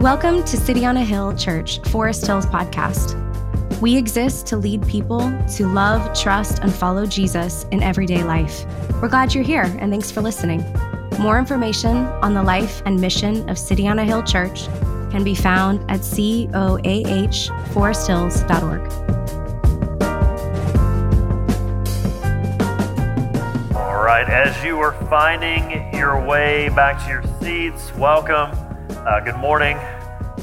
Welcome to City on a Hill Church Forest Hills podcast. We exist to lead people to love, trust, and follow Jesus in everyday life. We're glad you're here and thanks for listening. More information on the life and mission of City on a Hill Church can be found at coahforesthills.org. All right, as you are finding your way back to your seats, welcome. Uh, good morning.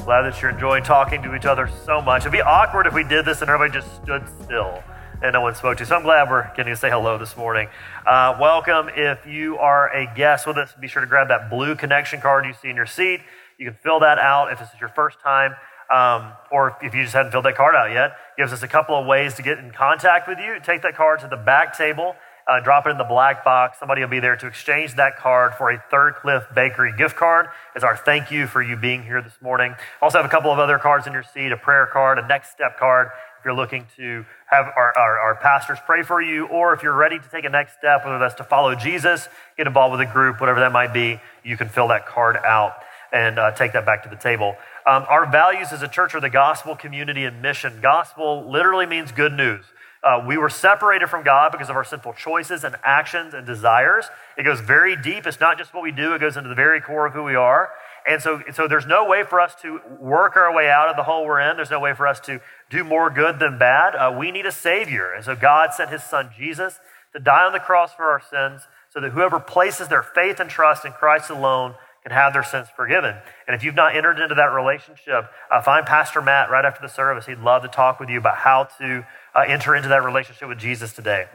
Glad that you're enjoying talking to each other so much. It'd be awkward if we did this and everybody just stood still and no one spoke to you. So I'm glad we're getting to say hello this morning. Uh, welcome. If you are a guest with us, be sure to grab that blue connection card you see in your seat. You can fill that out if this is your first time. Um, or if you just hadn't filled that card out yet, gives us a couple of ways to get in contact with you. Take that card to the back table uh, drop it in the black box. Somebody will be there to exchange that card for a Third Cliff Bakery gift card as our thank you for you being here this morning. Also have a couple of other cards in your seat, a prayer card, a next step card if you're looking to have our, our, our pastors pray for you, or if you're ready to take a next step, whether that's to follow Jesus, get involved with a group, whatever that might be, you can fill that card out and uh, take that back to the table. Um, our values as a church are the gospel, community, and mission. Gospel literally means good news. Uh, we were separated from God because of our sinful choices and actions and desires. It goes very deep. It's not just what we do, it goes into the very core of who we are. And so, so there's no way for us to work our way out of the hole we're in. There's no way for us to do more good than bad. Uh, we need a Savior. And so God sent His Son Jesus to die on the cross for our sins so that whoever places their faith and trust in Christ alone can have their sins forgiven. And if you've not entered into that relationship, uh, find Pastor Matt right after the service. He'd love to talk with you about how to uh, enter into that relationship with Jesus today.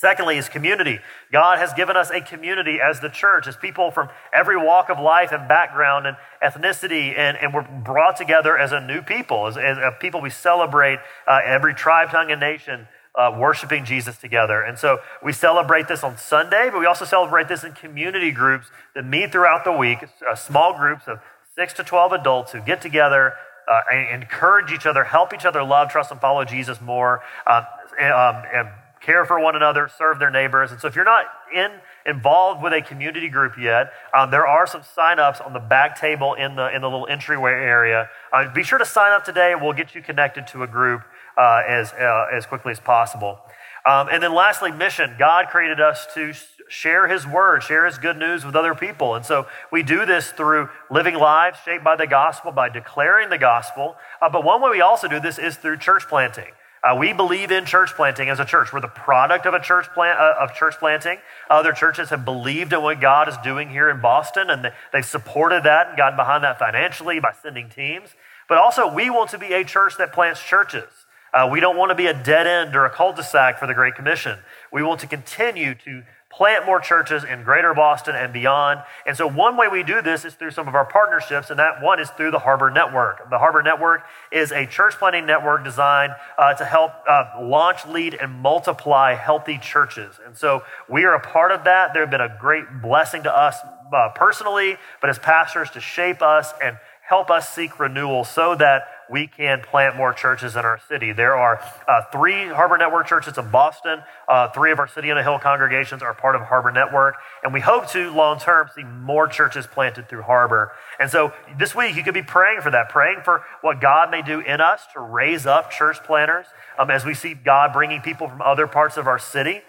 Secondly, is community. God has given us a community as the church, as people from every walk of life and background and ethnicity, and, and we're brought together as a new people, as, as a people we celebrate uh, every tribe, tongue, and nation. Uh, worshiping Jesus together. And so we celebrate this on Sunday, but we also celebrate this in community groups that meet throughout the week, uh, small groups of six to 12 adults who get together, uh, encourage each other, help each other love, trust, and follow Jesus more, uh, um, and care for one another, serve their neighbors. And so if you're not in involved with a community group yet, um, there are some sign-ups on the back table in the in the little entryway area. Uh, be sure to sign up today. We'll get you connected to a group uh, as uh, as quickly as possible. Um, and then lastly, mission. God created us to share his word, share his good news with other people. And so we do this through living lives shaped by the gospel, by declaring the gospel. Uh, but one way we also do this is through church planting. Uh, we believe in church planting as a church. We're the product of a church plant uh, of church planting. Other churches have believed in what God is doing here in Boston, and they, they've supported that and gotten behind that financially by sending teams. But also, we want to be a church that plants churches. Uh, we don't want to be a dead end or a cul-de-sac for the Great Commission. We want to continue to plant more churches in greater Boston and beyond. And so, one way we do this is through some of our partnerships, and that one is through the Harbor Network. The Harbor Network is a church planting network designed uh, to help uh, launch, lead, and multiply healthy churches. And so, we are a part of that. There have been a great blessing to us uh, personally, but as pastors to shape us and help us seek renewal so that we can plant more churches in our city. There are uh, three Harbor Network churches in Boston. Uh, three of our City on a Hill congregations are part of Harbor Network. And we hope to, long term, see more churches planted through Harbor. And so this week, you could be praying for that, praying for what God may do in us to raise up church planters um, as we see God bringing people from other parts of our city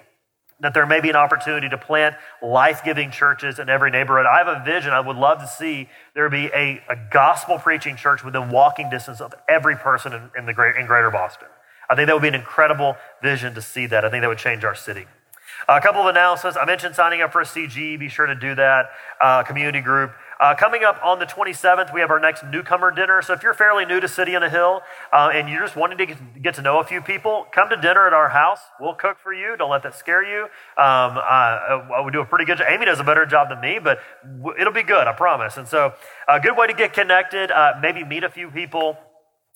that there may be an opportunity to plant life giving churches in every neighborhood. I have a vision. I would love to see there be a, a gospel preaching church within walking distance of every person in, in, the great, in greater Boston. I think that would be an incredible vision to see that. I think that would change our city. Uh, a couple of announcements. I mentioned signing up for a CG. Be sure to do that. Uh, community group. Uh, coming up on the 27th, we have our next newcomer dinner. So if you're fairly new to City on a Hill uh, and you're just wanting to get, to know a few people, come to dinner at our house. We'll cook for you. Don't let that scare you. Um, uh, we do a pretty good job. Amy does a better job than me, but it'll be good, I promise. And so a good way to get connected, uh, maybe meet a few people,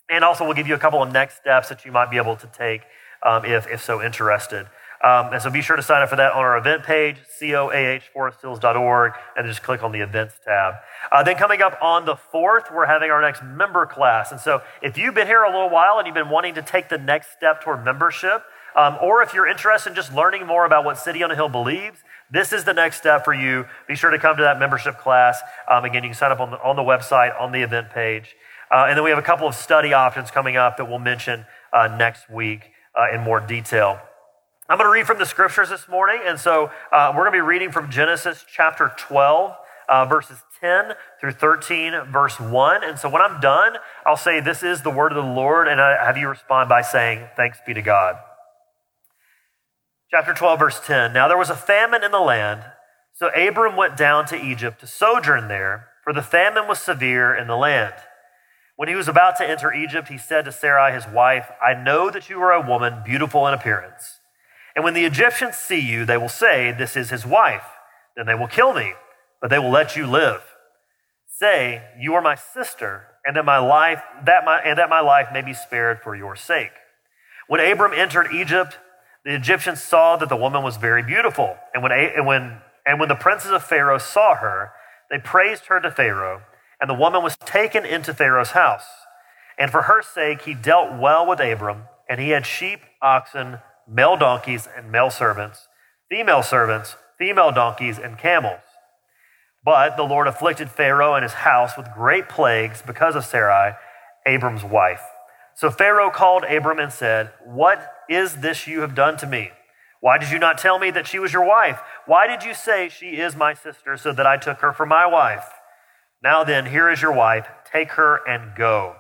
and also we'll give you a couple of next steps that you might be able to take um, if, if so interested. Um, and so be sure to sign up for that on our event page, coahforesthills.org, and just click on the events tab. Uh, then coming up on the 4th, we're having our next member class. And so if you've been here a little while and you've been wanting to take the next step toward membership, um, or if you're interested in just learning more about what City on a Hill believes, this is the next step for you. Be sure to come to that membership class. Um, again, you can sign up on the, on the website, on the event page. Uh, and then we have a couple of study options coming up that we'll mention uh, next week uh, in more detail. I'm going to read from the scriptures this morning. And so uh, we're going to be reading from Genesis chapter 12, uh, verses 10 through 13, verse 1. And so when I'm done, I'll say, This is the word of the Lord. And I have you respond by saying, Thanks be to God. Chapter 12, verse 10. Now there was a famine in the land, so Abram went down to Egypt to sojourn there, for the famine was severe in the land. When he was about to enter Egypt, he said to Sarai, his wife, I know that you are a woman beautiful in appearance. And when the Egyptians see you, they will say, This is his wife. Then they will kill me, but they will let you live. Say, You are my sister, and that my life, that my, and that my life may be spared for your sake. When Abram entered Egypt, the Egyptians saw that the woman was very beautiful. And when, and when, and when the princes of Pharaoh saw her, they praised her to Pharaoh. And the woman was taken into Pharaoh's house. And for her sake, he dealt well with Abram, and he had sheep, oxen, male donkeys, and male servants, female servants, female donkeys, and camels. But the Lord afflicted Pharaoh and his house with great plagues because of Sarai, Abram's wife. So Pharaoh called Abram and said, What is this you have done to me? Why did you not tell me that she was your wife? Why did you say she is my sister so that I took her for my wife? Now then, here is your wife. Take her and go.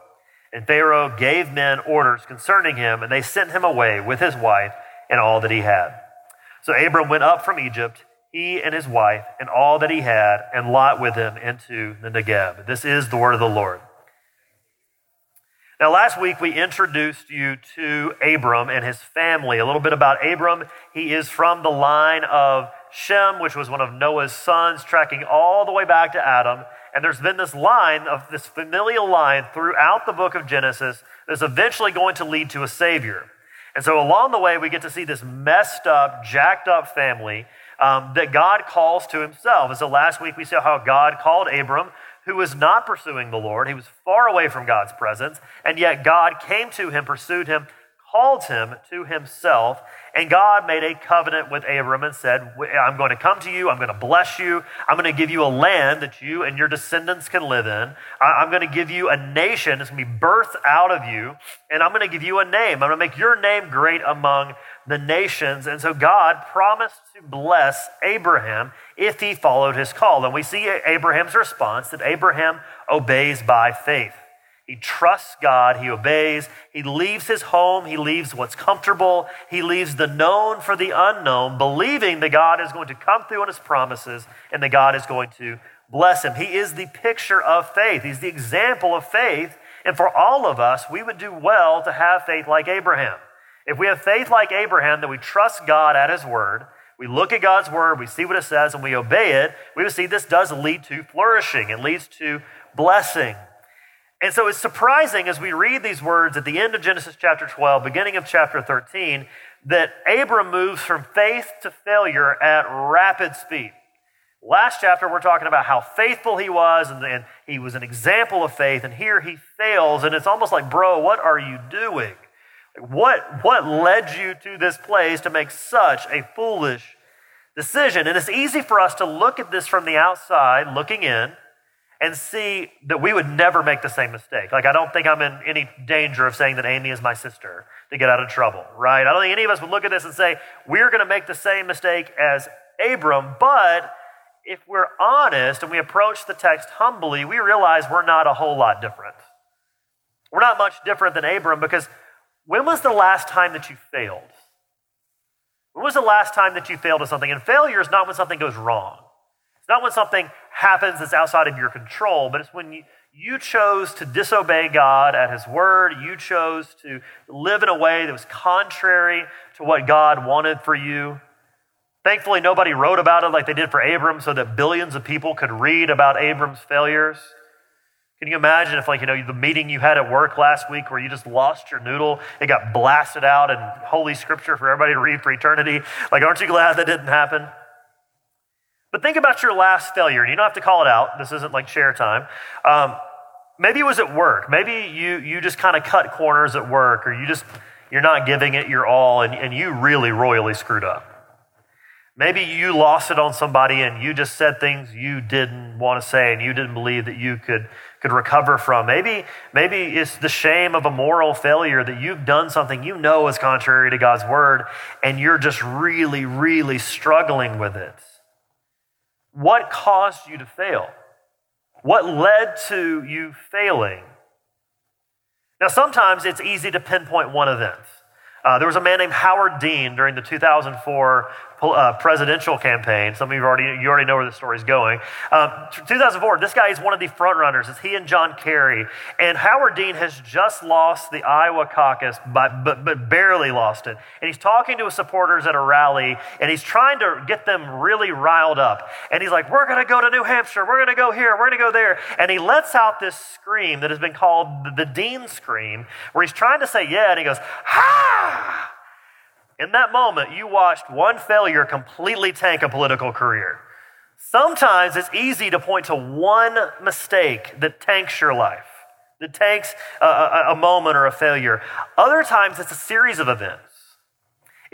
And Pharaoh gave men orders concerning him, and they sent him away with his wife and all that he had. So Abram went up from Egypt, he and his wife, and all that he had, and Lot with him into the Negeb. This is the word of the Lord. Now, last week we introduced you to Abram and his family. A little bit about Abram. He is from the line of Shem, which was one of Noah's sons, tracking all the way back to Adam. And there's been this line of this familial line throughout the book of Genesis that's eventually going to lead to a Savior. And so along the way, we get to see this messed up, jacked up family um, that God calls to himself. And so last week we saw how God called Abram who was not pursuing the Lord. He was far away from God's presence, and yet God came to him, pursued him, called him to himself, and God made a covenant with Abram and said, I'm going to come to you, I'm going to bless you, I'm going to give you a land that you and your descendants can live in. I'm going to give you a nation that's going to be birthed out of you, and I'm going to give you a name. I'm going to make your name great among the nations. And so God promised to bless Abraham if he followed his call. And we see Abraham's response that Abraham obeys by faith. He trusts God, he obeys, he leaves his home, he leaves what's comfortable, he leaves the known for the unknown, believing that God is going to come through on his promises and that God is going to bless him. He is the picture of faith, he's the example of faith. And for all of us, we would do well to have faith like Abraham. If we have faith like Abraham, that we trust God at his word, we look at God's word, we see what it says, and we obey it, we will see this does lead to flourishing. It leads to blessing. And so it's surprising as we read these words at the end of Genesis chapter 12, beginning of chapter 13, that Abram moves from faith to failure at rapid speed. Last chapter, we're talking about how faithful he was, and, and he was an example of faith, and here he fails, and it's almost like, bro, what are you doing? What, what led you to this place to make such a foolish decision? And it's easy for us to look at this from the outside, looking in, and see that we would never make the same mistake. Like, I don't think I'm in any danger of saying that Amy is my sister to get out of trouble, right? I don't think any of us would look at this and say, we're going to make the same mistake as Abram, but if we're honest and we approach the text humbly, we realize we're not a whole lot different. We're not much different than Abram because when was the last time that you failed? When was the last time that you failed at something? And failure is not when something goes wrong. It's not when something happens that's outside of your control, but it's when you, you chose to disobey God at His word. You chose to live in a way that was contrary to what God wanted for you. Thankfully, nobody wrote about it like they did for Abram so that billions of people could read about Abram's failures. Can you imagine if, like, you know, the meeting you had at work last week where you just lost your noodle, it got blasted out in Holy Scripture for everybody to read for eternity? Like, aren't you glad that didn't happen? But think about your last failure. And you don't have to call it out. This isn't like share time. Um, maybe it was at work. Maybe you, you just kind of cut corners at work, or you just, you're not giving it your all, and, and you really royally screwed up. Maybe you lost it on somebody and you just said things you didn't want to say and you didn't believe that you could, could recover from. Maybe, maybe it's the shame of a moral failure that you've done something you know is contrary to God's word and you're just really, really struggling with it. What caused you to fail? What led to you failing? Now, sometimes it's easy to pinpoint one event. Uh, there was a man named Howard Dean during the 2004 uh, presidential campaign. Some of you already you already know where the story's going. Um, 2004. This guy is one of the front runners. It's he and John Kerry. And Howard Dean has just lost the Iowa caucus, but, but but barely lost it. And he's talking to his supporters at a rally, and he's trying to get them really riled up. And he's like, "We're going to go to New Hampshire. We're going to go here. We're going to go there." And he lets out this scream that has been called the Dean scream, where he's trying to say yeah, and he goes, "Ha!" In that moment, you watched one failure completely tank a political career. Sometimes it's easy to point to one mistake that tanks your life, that tanks a, a, a moment or a failure. Other times, it's a series of events.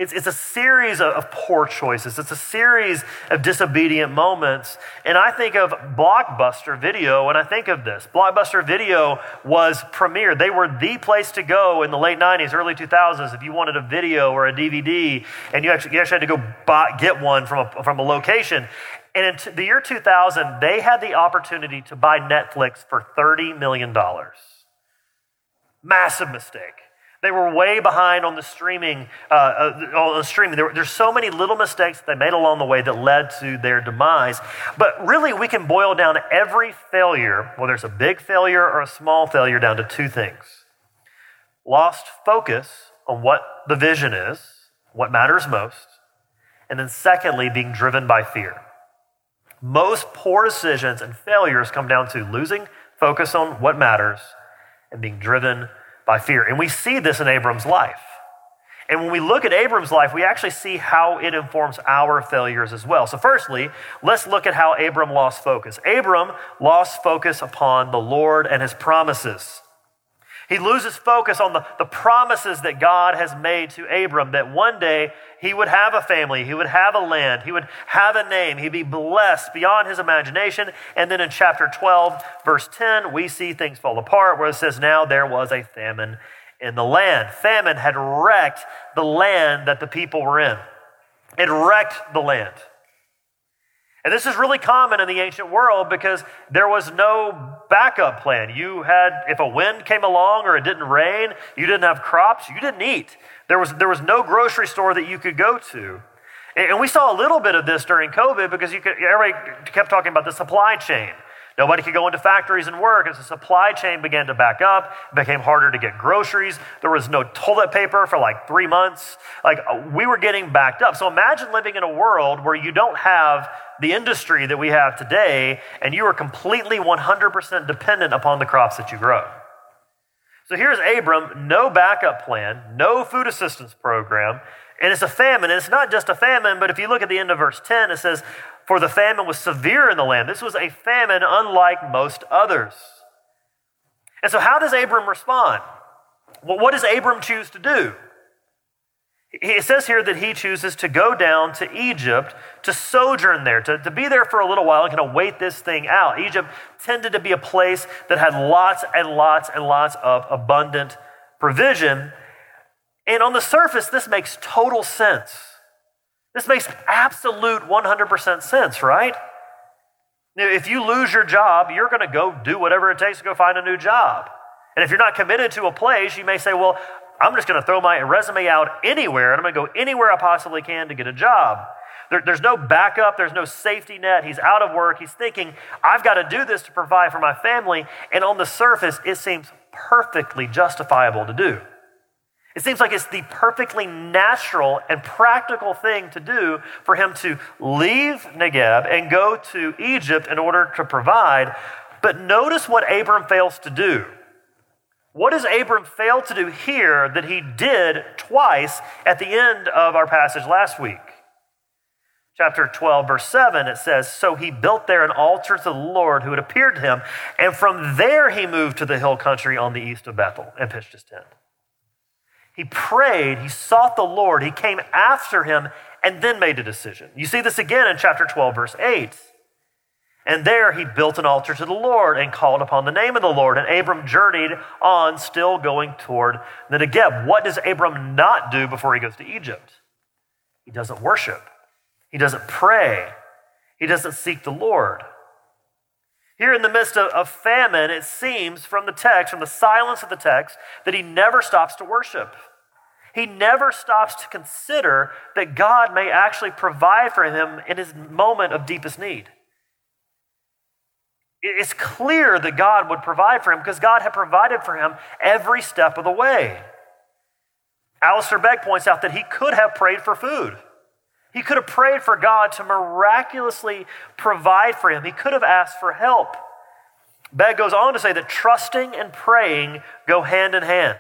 It's, it's a series of, of poor choices. It's a series of disobedient moments. And I think of Blockbuster Video when I think of this. Blockbuster Video was premiere. They were the place to go in the late 90s, early 2000s if you wanted a video or a DVD and you actually, you actually had to go buy, get one from a, from a location. And in t- the year 2000, they had the opportunity to buy Netflix for $30 million. Massive mistake. They were way behind on the streaming. Uh, uh, on the streaming, there, there's so many little mistakes they made along the way that led to their demise. But really, we can boil down every failure, whether it's a big failure or a small failure, down to two things: lost focus on what the vision is, what matters most, and then secondly, being driven by fear. Most poor decisions and failures come down to losing focus on what matters and being driven by fear. And we see this in Abram's life. And when we look at Abram's life, we actually see how it informs our failures as well. So, firstly, let's look at how Abram lost focus. Abram lost focus upon the Lord and his promises. He loses focus on the, the promises that God has made to Abram that one day he would have a family, he would have a land, he would have a name, he'd be blessed beyond his imagination. And then in chapter 12, verse 10, we see things fall apart where it says, Now there was a famine in the land. Famine had wrecked the land that the people were in, it wrecked the land. And this is really common in the ancient world because there was no backup plan. You had, if a wind came along or it didn't rain, you didn't have crops, you didn't eat. There was, there was no grocery store that you could go to. And we saw a little bit of this during COVID because you could, everybody kept talking about the supply chain. Nobody could go into factories and work as the supply chain began to back up. It became harder to get groceries. There was no toilet paper for like three months. Like we were getting backed up. So imagine living in a world where you don't have the industry that we have today and you are completely 100% dependent upon the crops that you grow. So here's Abram, no backup plan, no food assistance program, and it's a famine. And it's not just a famine, but if you look at the end of verse 10, it says, For the famine was severe in the land. This was a famine unlike most others. And so, how does Abram respond? Well, what does Abram choose to do? It says here that he chooses to go down to Egypt to sojourn there, to, to be there for a little while and kind of wait this thing out. Egypt tended to be a place that had lots and lots and lots of abundant provision. And on the surface, this makes total sense. This makes absolute 100% sense, right? If you lose your job, you're going to go do whatever it takes to go find a new job. And if you're not committed to a place, you may say, well, I'm just going to throw my resume out anywhere and I'm going to go anywhere I possibly can to get a job. There, there's no backup, there's no safety net. He's out of work. He's thinking, I've got to do this to provide for my family. And on the surface, it seems perfectly justifiable to do. It seems like it's the perfectly natural and practical thing to do for him to leave Negeb and go to Egypt in order to provide. But notice what Abram fails to do. What does Abram fail to do here that he did twice at the end of our passage last week? Chapter 12, verse 7, it says, So he built there an altar to the Lord who had appeared to him, and from there he moved to the hill country on the east of Bethel and pitched his tent. He prayed, he sought the Lord, he came after him, and then made a decision. You see this again in chapter 12, verse 8. And there he built an altar to the Lord and called upon the name of the Lord. And Abram journeyed on, still going toward the Negeb. What does Abram not do before he goes to Egypt? He doesn't worship, he doesn't pray, he doesn't seek the Lord. Here in the midst of, of famine, it seems from the text, from the silence of the text, that he never stops to worship. He never stops to consider that God may actually provide for him in his moment of deepest need. It's clear that God would provide for him because God had provided for him every step of the way. Alistair Begg points out that he could have prayed for food. He could have prayed for God to miraculously provide for him. He could have asked for help. Begg goes on to say that trusting and praying go hand in hand.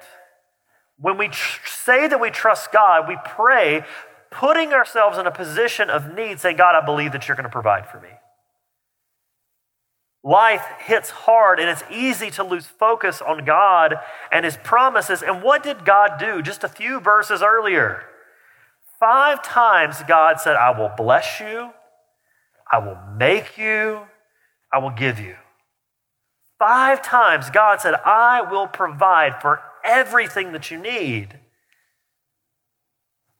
When we tr- say that we trust God, we pray, putting ourselves in a position of need, saying, God, I believe that you're going to provide for me. Life hits hard and it's easy to lose focus on God and His promises. And what did God do just a few verses earlier? Five times God said, I will bless you, I will make you, I will give you. Five times God said, I will provide for everything that you need.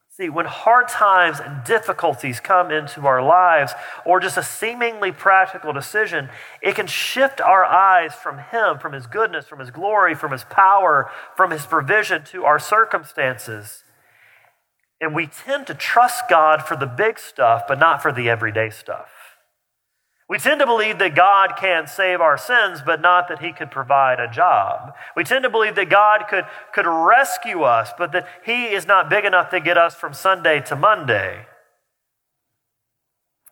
See, when hard times and difficulties come into our lives, or just a seemingly practical decision, it can shift our eyes from Him, from His goodness, from His glory, from His power, from His provision to our circumstances. And we tend to trust God for the big stuff, but not for the everyday stuff. We tend to believe that God can save our sins, but not that He could provide a job. We tend to believe that God could, could rescue us, but that He is not big enough to get us from Sunday to Monday.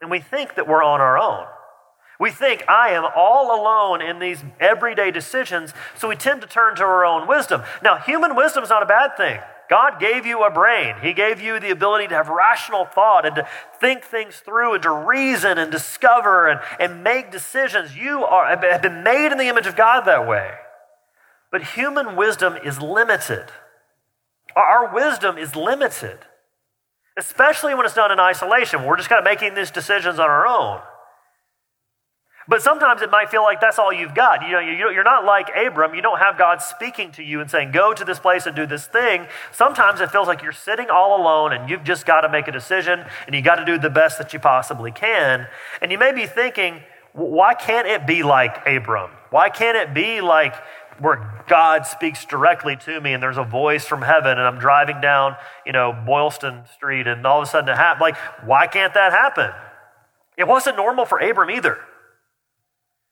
And we think that we're on our own. We think, I am all alone in these everyday decisions, so we tend to turn to our own wisdom. Now, human wisdom is not a bad thing. God gave you a brain. He gave you the ability to have rational thought and to think things through and to reason and discover and, and make decisions. You are, have been made in the image of God that way. But human wisdom is limited. Our wisdom is limited, especially when it's done in isolation. We're just kind of making these decisions on our own. But sometimes it might feel like that's all you've got. You know, you're not like Abram. You don't have God speaking to you and saying, go to this place and do this thing. Sometimes it feels like you're sitting all alone and you've just got to make a decision and you got to do the best that you possibly can. And you may be thinking, why can't it be like Abram? Why can't it be like where God speaks directly to me and there's a voice from heaven and I'm driving down, you know, Boylston Street and all of a sudden it happens? Like, why can't that happen? It wasn't normal for Abram either.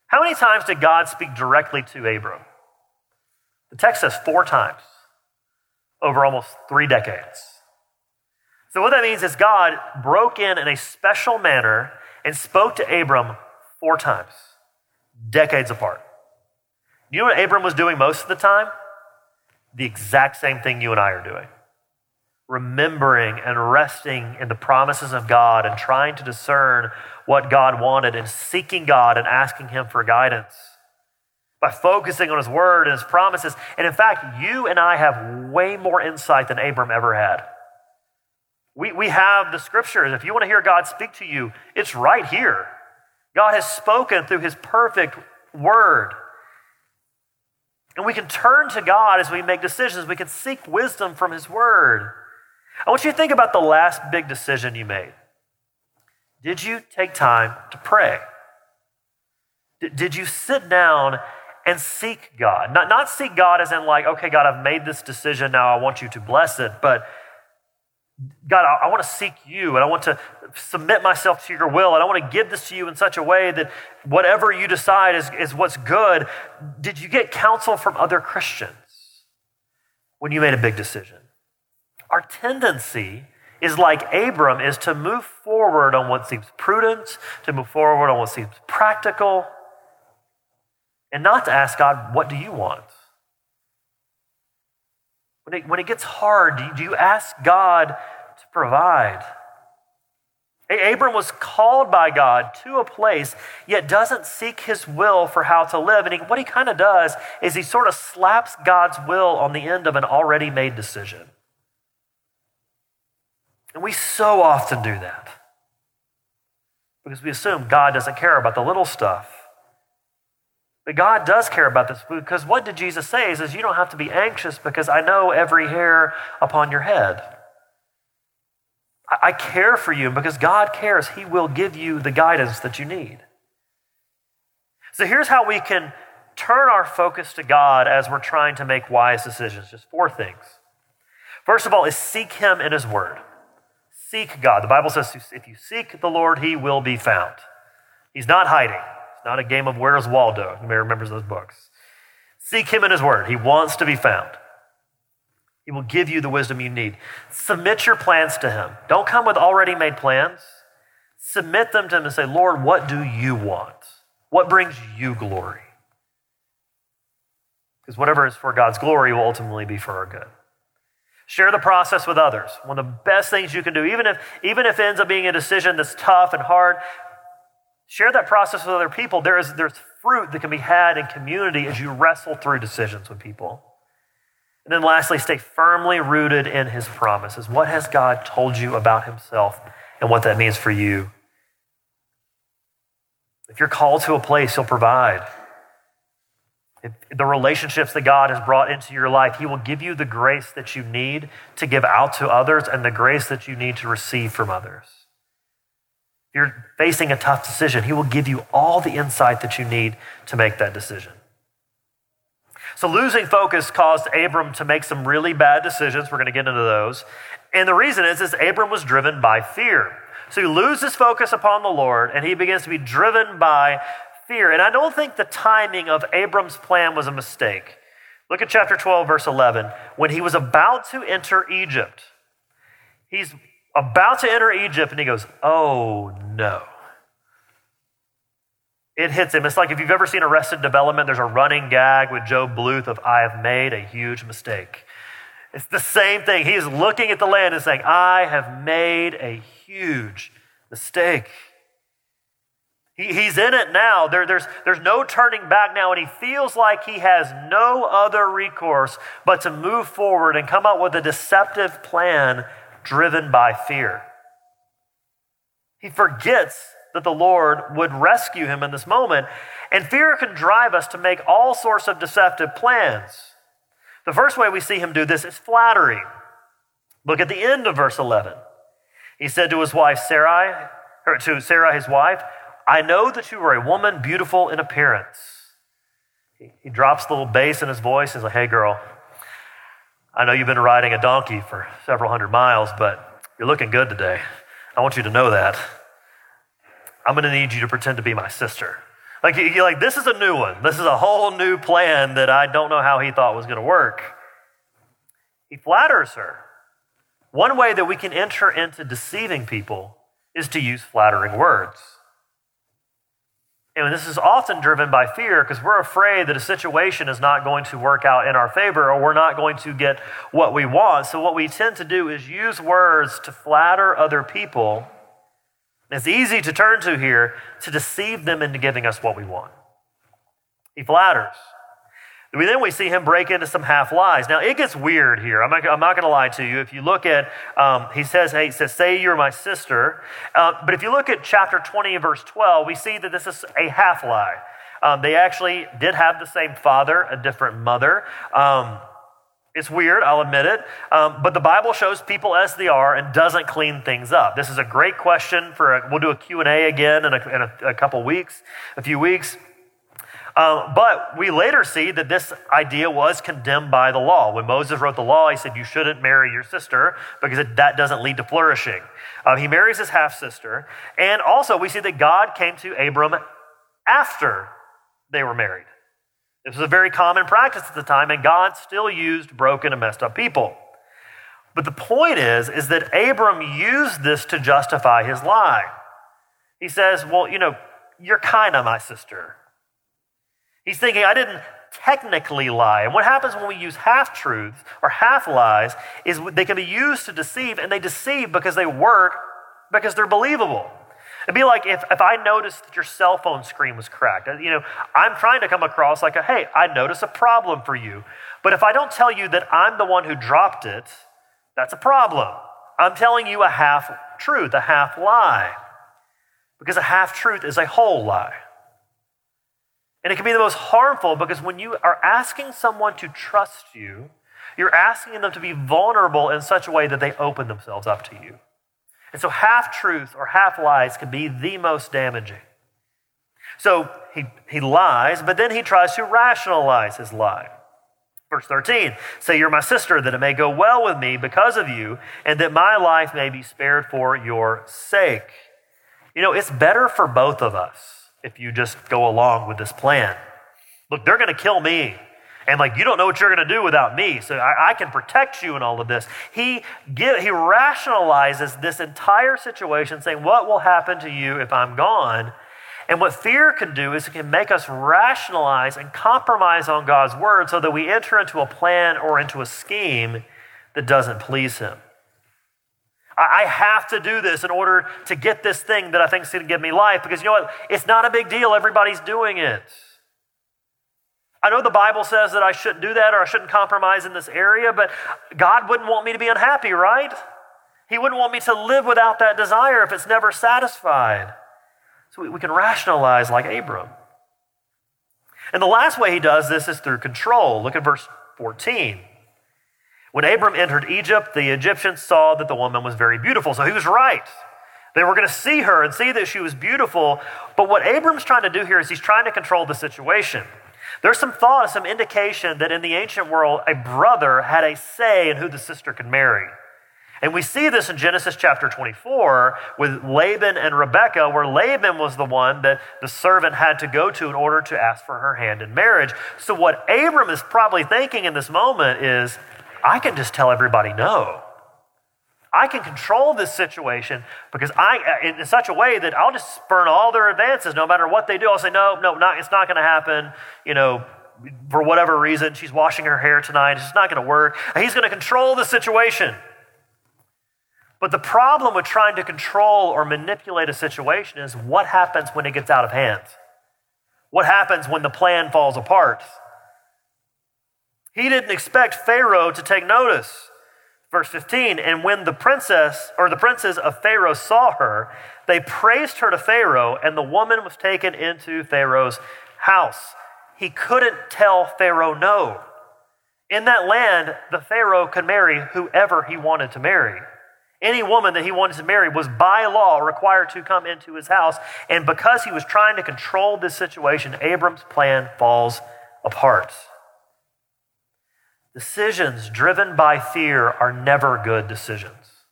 How many times did God speak directly to Abram? The text says four times over almost three decades. So, what that means is God broke in in a special manner and spoke to Abram four times, decades apart. You know what Abram was doing most of the time? The exact same thing you and I are doing remembering and resting in the promises of God and trying to discern what God wanted and seeking God and asking Him for guidance by focusing on His Word and His promises. And in fact, you and I have way more insight than Abram ever had. We, we have the scriptures. If you want to hear God speak to you, it's right here. God has spoken through His perfect Word. And we can turn to God as we make decisions. We can seek wisdom from His Word. I want you to think about the last big decision you made. Did you take time to pray? Did you sit down and seek God? Not, not seek God as in, like, okay, God, I've made this decision, now I want you to bless it, but God, I, I want to seek you and I want to submit myself to your will and I want to give this to you in such a way that whatever you decide is, is what's good. Did you get counsel from other Christians when you made a big decision? Our tendency is like Abram is to move forward on what seems prudent, to move forward on what seems practical. and not to ask God, What do you want? When it, when it gets hard, do you ask God to provide? Abram was called by God to a place, yet doesn't seek his will for how to live. And he, what he kind of does is he sort of slaps God's will on the end of an already made decision. And we so often do that because we assume God doesn't care about the little stuff. But God does care about this because what did Jesus say? He says, You don't have to be anxious because I know every hair upon your head. I care for you, and because God cares, He will give you the guidance that you need. So here's how we can turn our focus to God as we're trying to make wise decisions. Just four things. First of all, is seek Him in His Word. Seek God. The Bible says if you seek the Lord, He will be found. He's not hiding It's not a game of Where's Waldo. You may remember those books. Seek him in his word. He wants to be found. He will give you the wisdom you need. Submit your plans to him. Don't come with already made plans. Submit them to him and say, Lord, what do you want? What brings you glory? Because whatever is for God's glory will ultimately be for our good. Share the process with others. One of the best things you can do, even if, even if it ends up being a decision that's tough and hard, Share that process with other people. There is, there's fruit that can be had in community as you wrestle through decisions with people. And then lastly, stay firmly rooted in his promises. What has God told you about himself and what that means for you? If you're called to a place, he'll provide. The relationships that God has brought into your life, he will give you the grace that you need to give out to others and the grace that you need to receive from others If you're facing a tough decision, He will give you all the insight that you need to make that decision. So, losing focus caused Abram to make some really bad decisions. We're going to get into those. And the reason is, is Abram was driven by fear. So he loses focus upon the Lord and he begins to be driven by fear. And I don't think the timing of Abram's plan was a mistake. Look at chapter 12, verse 11. When he was about to enter Egypt, he's about to enter Egypt, and he goes, Oh no. It hits him. It's like if you've ever seen Arrested Development, there's a running gag with Gob Bluth of, I have made a huge mistake. It's the same thing. He's looking at the land and saying, I have made a huge mistake. He, he's in it now. There, there's, there's no turning back now, and he feels like he has no other recourse but to move forward and come up with a deceptive plan driven by fear. He forgets that the Lord would rescue him in this moment. And fear can drive us to make all sorts of deceptive plans. The first way we see him do this is flattery. Look at the end of verse 11. He said to his wife Sarai, or to Sarah his wife, I know that you are a woman beautiful in appearance. He drops the little bass in his voice and he's like, hey girl, I know you've been riding a donkey for several hundred miles, but you're looking good today. I want you to know that. I'm going to need you to pretend to be my sister. Like, you're like, this is a new one. This is a whole new plan that I don't know how he thought was going to work. He flatters her. One way that we can enter into deceiving people is to use flattering words. And this is often driven by fear because we're afraid that a situation is not going to work out in our favor or we're not going to get what we want. So, what we tend to do is use words to flatter other people. It's easy to turn to here to deceive them into giving us what we want. He flatters. We, then we see him break into some half lies. Now it gets weird here. I'm not, I'm not going to lie to you. If you look at, um, he says, hey, he says, say you're my sister. Uh, but if you look at chapter 20 verse 12, we see that this is a half lie. Um, they actually did have the same father, a different mother. Um, it's weird, I'll admit it. Um, but the Bible shows people as they are and doesn't clean things up. This is a great question for, a, we'll do a Q&A again in, a, in a, a couple weeks, a few weeks. Um, but we later see that this idea was condemned by the law. When Moses wrote the law, he said, You shouldn't marry your sister because it, that doesn't lead to flourishing. Um, he marries his half sister. And also, we see that God came to Abram after they were married. This was a very common practice at the time, and God still used broken and messed up people. But the point is, is that Abram used this to justify his lie. He says, Well, you know, you're kind of my sister. He's thinking, I didn't technically lie. And what happens when we use half truths or half lies is they can be used to deceive, and they deceive because they work because they're believable. It'd be like if, if I noticed that your cell phone screen was cracked. Uh, you know, I'm trying to come across like, a, hey, I notice a problem for you. But if I don't tell you that I'm the one who dropped it, that's a problem. I'm telling you a half truth, a half lie. Because a half truth is a whole lie. And it can be the most harmful because when you are asking someone to trust you, you're asking them to be vulnerable in such a way that they open themselves up to you. And so half truth or half lies can be the most damaging. So he, he lies, but then he tries to rationalize his lie. Verse 13 Say, You're my sister, that it may go well with me because of you, and that my life may be spared for your sake. You know, it's better for both of us if you just go along with this plan. Look, they're going to kill me. And like you don't know what you're going to do without me. So I, I, can protect you in all of this. He give, he rationalizes this entire situation saying what will happen to you if i'm gone? And what fear can do is it can make us rationalize and compromise on god's word so that we enter into a plan or into a scheme that doesn't please him I have to do this in order to get this thing that I think is going to give me life because you know what? It's not a big deal. Everybody's doing it. I know the Bible says that I shouldn't do that or I shouldn't compromise in this area, but God wouldn't want me to be unhappy, right? He wouldn't want me to live without that desire if it's never satisfied. So we, can rationalize like Abram. And the last way he does this is through control. Look at verse 14. When Abram entered Egypt, the Egyptians saw that the woman was very beautiful. So he was right. They were going to see her and see that she was beautiful. But what Abram's trying to do here is he's trying to control the situation. There's some thought, some indication that in the ancient world, a brother had a say in who the sister could marry. And we see this in Genesis chapter 24 with Laban and Rebekah, where Laban was the one that the servant had to go to in order to ask for her hand in marriage. So, what Abram is probably thinking in this moment is, I can just tell everybody no. I can control this situation because I, uh, in such a way that I'll just spurn all their advances no matter what they do. I'll say, no, no, not, it's not going to happen. You know, for whatever reason, she's washing her hair tonight. It's not going to work. And he's going to control the situation. But the problem with trying to control or manipulate a situation is what happens when it gets out of hand? What happens when the plan falls apart? He didn't expect Pharaoh to take notice. Verse 15, and when the princess or the princes of Pharaoh saw her, they praised her to Pharaoh, and the woman was taken into Pharaoh's house. He couldn't tell Pharaoh no. In that land, the Pharaoh could marry whoever he wanted to marry. Any woman that he wanted to marry was by law required to come into his house. And because he was trying to control this situation, Abram's plan falls apart. Decisions driven by fear are never good decisions.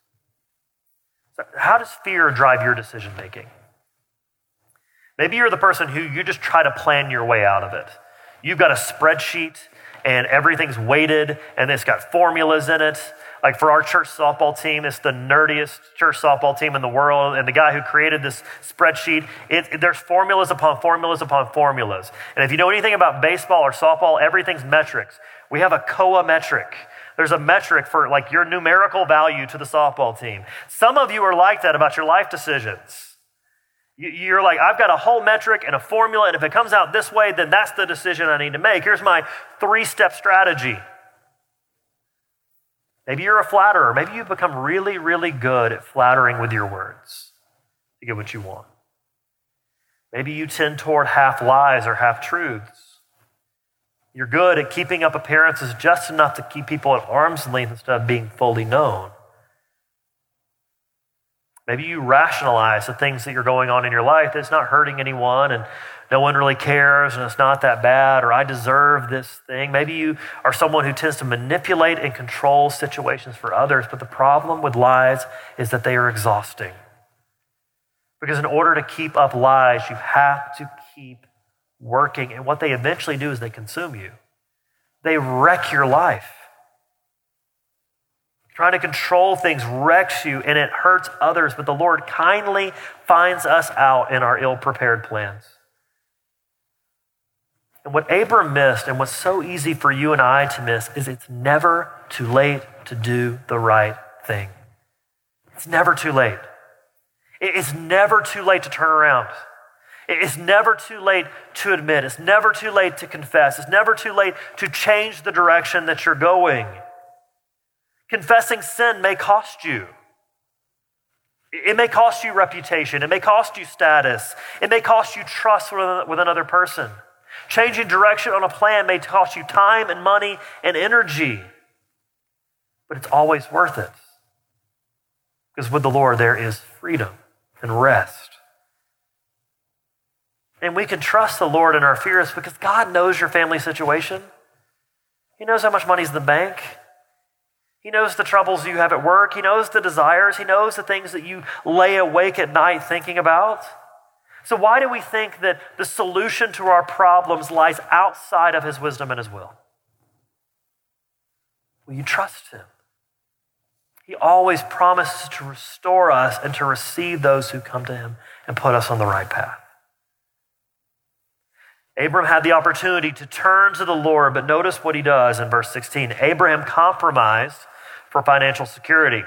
So how does fear drive your decision making? Maybe you're the person who you just try to plan your way out of it. You've got a spreadsheet and everything's weighted and it's got formulas in it. Like for our church softball team, it's the nerdiest church softball team in the world. And the guy who created this spreadsheet, it, there's formulas upon formulas upon formulas. And if you know anything about baseball or softball, everything's metrics. We have a COA metric. There's a metric for like your numerical value to the softball team. Some of you are like that about your life decisions. You're like, I've got a whole metric and a formula, and if it comes out this way, then that's the decision I need to make. Here's my three step strategy. Maybe you're a flatterer. Maybe you've become really, really good at flattering with your words to get what you want. Maybe you tend toward half lies or half truths. You're good at keeping up appearances just enough to keep people at arm's length instead of being fully known. Maybe you rationalize the things that you're going on in your life. It's not hurting anyone and no one really cares and it's not that bad or I deserve this thing. Maybe you are someone who tends to manipulate and control situations for others, but the problem with lies is that they are exhausting. Because in order to keep up lies, you have to keep working. And what they eventually do is they consume you, they wreck your life. Trying to control things wrecks you and it hurts others, but the Lord kindly finds us out in our ill prepared plans. And what Abram missed, and what's so easy for you and I to miss, is it's never too late to do the right thing. It's never too late. It's never too late to turn around. It's never too late to admit. It's never too late to confess. It's never too late to change the direction that you're going. Confessing sin may cost you. It may cost you reputation. It may cost you status. It may cost you trust with another person. Changing direction on a plan may cost you time and money and energy, but it's always worth it. Because with the Lord, there is freedom and rest. And we can trust the Lord in our fears because God knows your family situation. He knows how much money's in the bank. He knows the troubles you have at work. He knows the desires. He knows the things that you lay awake at night thinking about. So, why do we think that the solution to our problems lies outside of His wisdom and His will? Will you trust Him? He always promises to restore us and to receive those who come to Him and put us on the right path. Abram had the opportunity to turn to the Lord, but notice what he does in verse 16. Abraham compromised for financial security.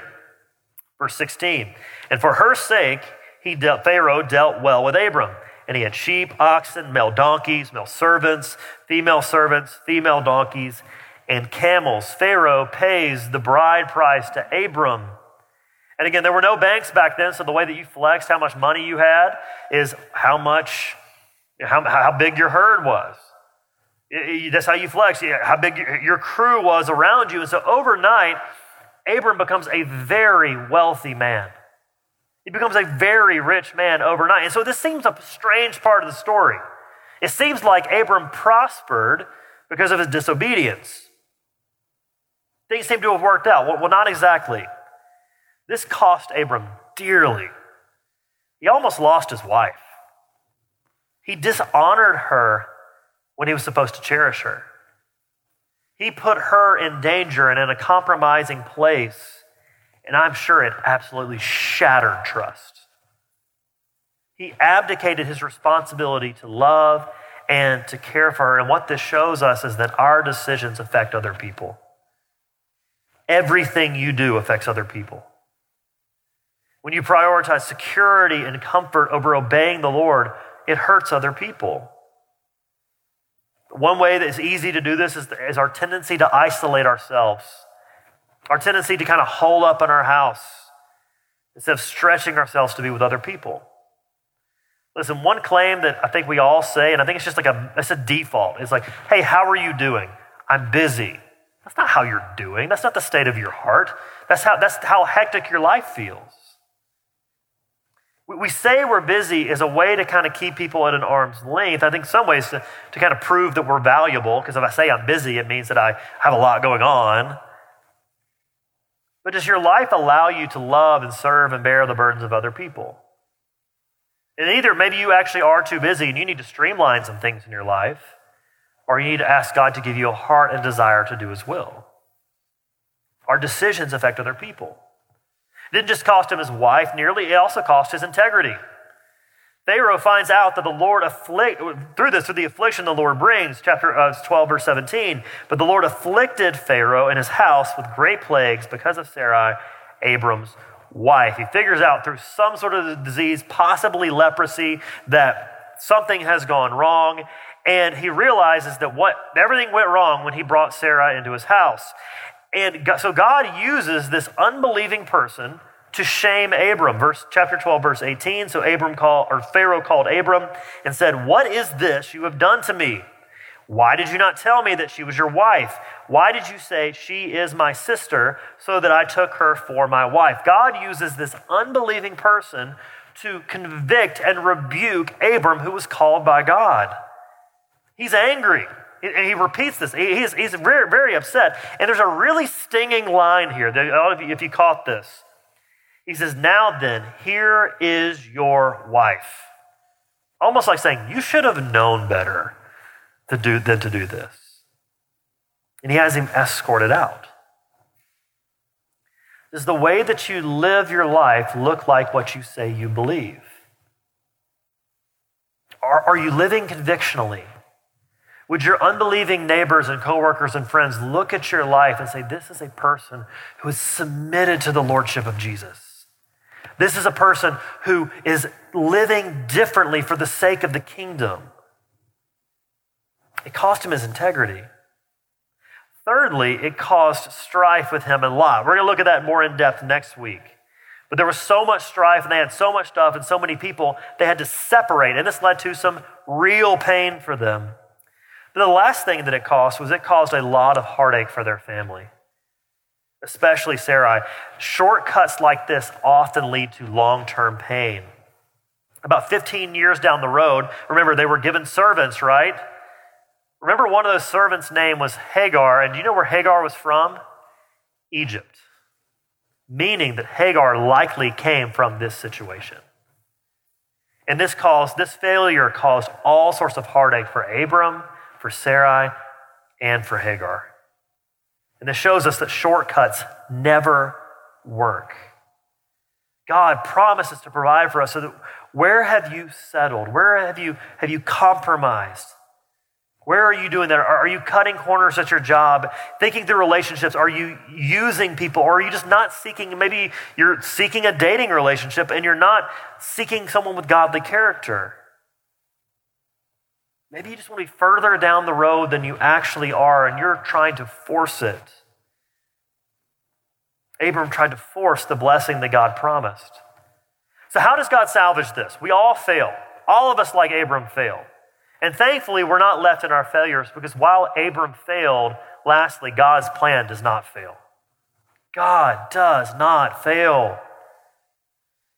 Verse 16. And for her sake, he Pharaoh dealt well with Abram. And he had sheep, oxen, male donkeys, male servants, female servants, female donkeys, and camels. Pharaoh pays the bride price to Abram. And again, there were no banks back then, so the way that you flexed how much money you had is how much, how, how big your herd was. That's how you flex, how big your crew was around you. And so overnight, Abram becomes a very wealthy man. He becomes a very rich man overnight. And so this seems a strange part of the story. It seems like Abram prospered because of his disobedience. Things seem to have worked out. Well, not exactly. This cost Abram dearly. He almost lost his wife. He dishonored her when he was supposed to cherish her. He put her in danger and in a compromising place and I'm sure it absolutely shattered trust. He abdicated his responsibility to love and to care for her. And what this shows us is that our decisions affect other people. Everything you do affects other people. When you prioritize security and comfort over obeying the Lord, it hurts other people. One way that is easy to do this is, is our tendency to isolate ourselves our tendency to kind of hole up in our house instead of stretching ourselves to be with other people. Listen, one claim that I think we all say, and I think it's just like a, it's a default. It's like, hey, how are you doing? I'm busy. That's not how you're doing. That's not the state of your heart. That's how, that's how hectic your life feels. We, say we're busy as a way to kind of keep people at an arm's length. I think some ways to, to kind of prove that we're valuable, because if I say I'm busy, it means that I have a lot going on. But does your life allow you to love and serve and bear the burdens of other people? And either maybe you actually are too busy and you need to streamline some things in your life, or you need to ask God to give you a heart and desire to do His will. Our decisions affect other people. It didn't just cost him his wife nearly, it also cost his integrity. Pharaoh finds out that the Lord afflict through this, through the affliction the Lord brings, chapter uh, 12, verse 17. But the Lord afflicted Pharaoh and his house with great plagues because of Sarai, Abram's wife. He figures out through some sort of disease, possibly leprosy, that something has gone wrong. And he realizes that what everything went wrong when he brought Sarah into his house. And so God uses this unbelieving person to shame Abram. Verse chapter 12, verse 18. So Abram called, or Pharaoh called Abram and said, What is this you have done to me? Why did you not tell me that she was your wife? Why did you say she is my sister so that I took her for my wife? God uses this unbelieving person to convict and rebuke Abram, who was called by God. He's angry. And he repeats this. He's, he's very, very upset. And there's a really stinging line here. If you caught this, he says, Now then, here is your wife. Almost like saying, You should have known better to do, than to do this. And he has him escorted out. Does the way that you live your life look like what you say you believe? Are, are you living convictionally? Would your unbelieving neighbors and coworkers and friends look at your life and say, This is a person who is submitted to the Lordship of Jesus? This is a person who is living differently for the sake of the kingdom. It cost him his integrity. Thirdly, it caused strife with him and Lot. We're going to look at that more in depth next week. But there was so much strife and they had so much stuff and so many people, they had to separate. And this led to some real pain for them. But the last thing that it caused was it caused a lot of heartache for their family, especially Sarai. Shortcuts like this often lead to long term pain. About 15 years down the road, remember, they were given servants, right? Remember, one of those servants' name was Hagar, and do you know where Hagar was from? Egypt. Meaning that Hagar likely came from this situation. And this caused, this failure caused all sorts of heartache for Abram for Sarai, and for Hagar. And this shows us that shortcuts never work. God promises to provide for us so that where have you settled? Where have you, have you compromised? Where are you doing that? Are you cutting corners at your job, thinking through relationships? Are you using people? Or are you just not seeking, maybe you're seeking a dating relationship and you're not seeking someone with godly character? Maybe you just want to be further down the road than you actually are, and you're trying to force it. Abram tried to force the blessing that God promised. So, how does God salvage this? We all fail. All of us, like Abram, fail. And thankfully, we're not left in our failures because while Abram failed, lastly, God's plan does not fail. God does not fail.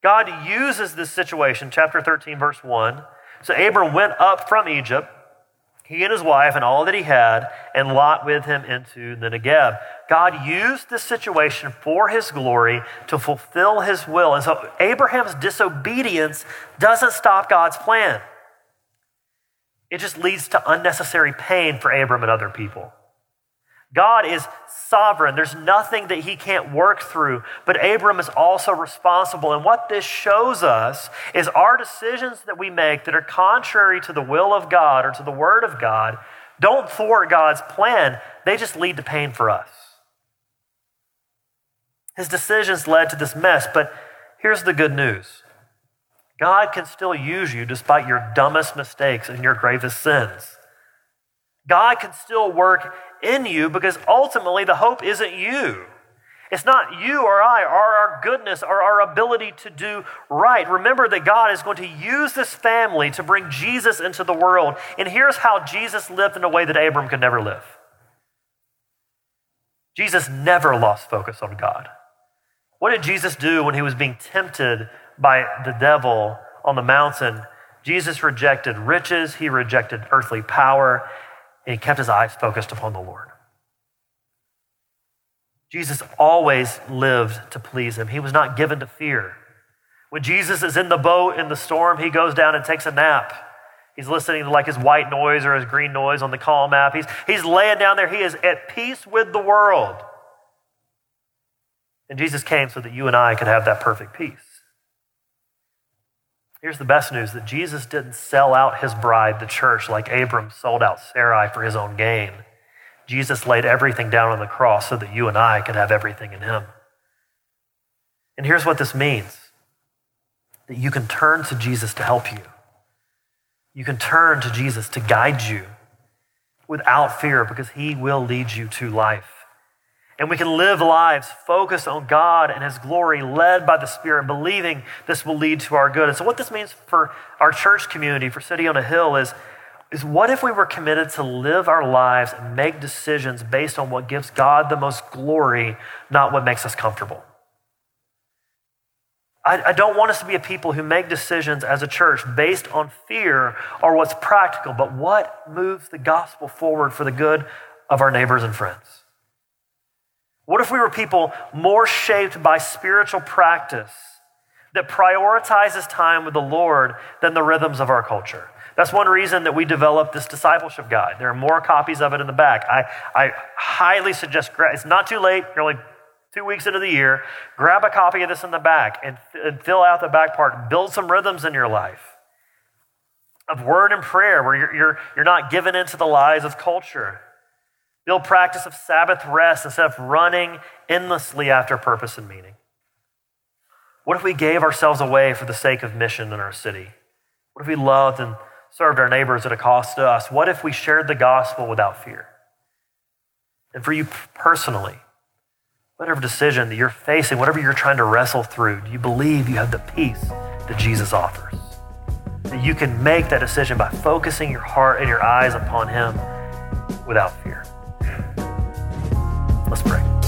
God uses this situation, chapter 13, verse 1, so Abram went up from Egypt, he and his wife and all that he had, and Lot with him into the Negeb. God used this situation for his glory to fulfill his will. And so Abraham's disobedience doesn't stop God's plan. It just leads to unnecessary pain for Abram and other people. God is sovereign. There's nothing that he can't work through. But Abram is also responsible. And what this shows us is our decisions that we make that are contrary to the will of God or to the word of God don't thwart God's plan, they just lead to pain for us. His decisions led to this mess, but here's the good news God can still use you despite your dumbest mistakes and your gravest sins. God can still work in you because ultimately the hope isn't you. It's not you or I, or our goodness, or our ability to do right. Remember that God is going to use this family to bring Jesus into the world. And here's how Jesus lived in a way that Abram could never live. Jesus never lost focus on God. What did Jesus do when he was being tempted by the devil on the mountain? Jesus rejected riches, he rejected earthly power, and he kept his eyes focused upon the Lord. Jesus always lived to please him. He was not given to fear. When Jesus is in the boat in the storm, he goes down and takes a nap. He's listening to like his white noise or his green noise on the calm app. He's, he's laying down there. He is at peace with the world. And Jesus came so that you and I could have that perfect peace. Here's the best news that Jesus didn't sell out his bride, the church, like Abram sold out Sarai for his own gain. Jesus laid everything down on the cross so that you and I could have everything in him. And here's what this means that you can turn to Jesus to help you. You can turn to Jesus to guide you without fear because he will lead you to life. And we can live lives focused on God and His glory, led by the Spirit, believing this will lead to our good. And so, what this means for our church community, for City on a Hill, is, is what if we were committed to live our lives and make decisions based on what gives God the most glory, not what makes us comfortable? I, I don't want us to be a people who make decisions as a church based on fear or what's practical, but what moves the gospel forward for the good of our neighbors and friends. What if we were people more shaped by spiritual practice that prioritizes time with the Lord than the rhythms of our culture? That's one reason that we developed this discipleship guide. There are more copies of it in the back. I, I highly suggest, it's not too late, you're only two weeks into the year. Grab a copy of this in the back and, and fill out the back part. Build some rhythms in your life. of word and prayer where you're, you're, you're not given into the lies of culture. Build practice of Sabbath rest instead of running endlessly after purpose and meaning. What if we gave ourselves away for the sake of mission in our city? What if we loved and served our neighbors at a cost to us? What if we shared the gospel without fear? And for you personally, whatever decision that you're facing, whatever you're trying to wrestle through, do you believe you have the peace that Jesus offers? That you can make that decision by focusing your heart and your eyes upon Him without fear. Let's pray.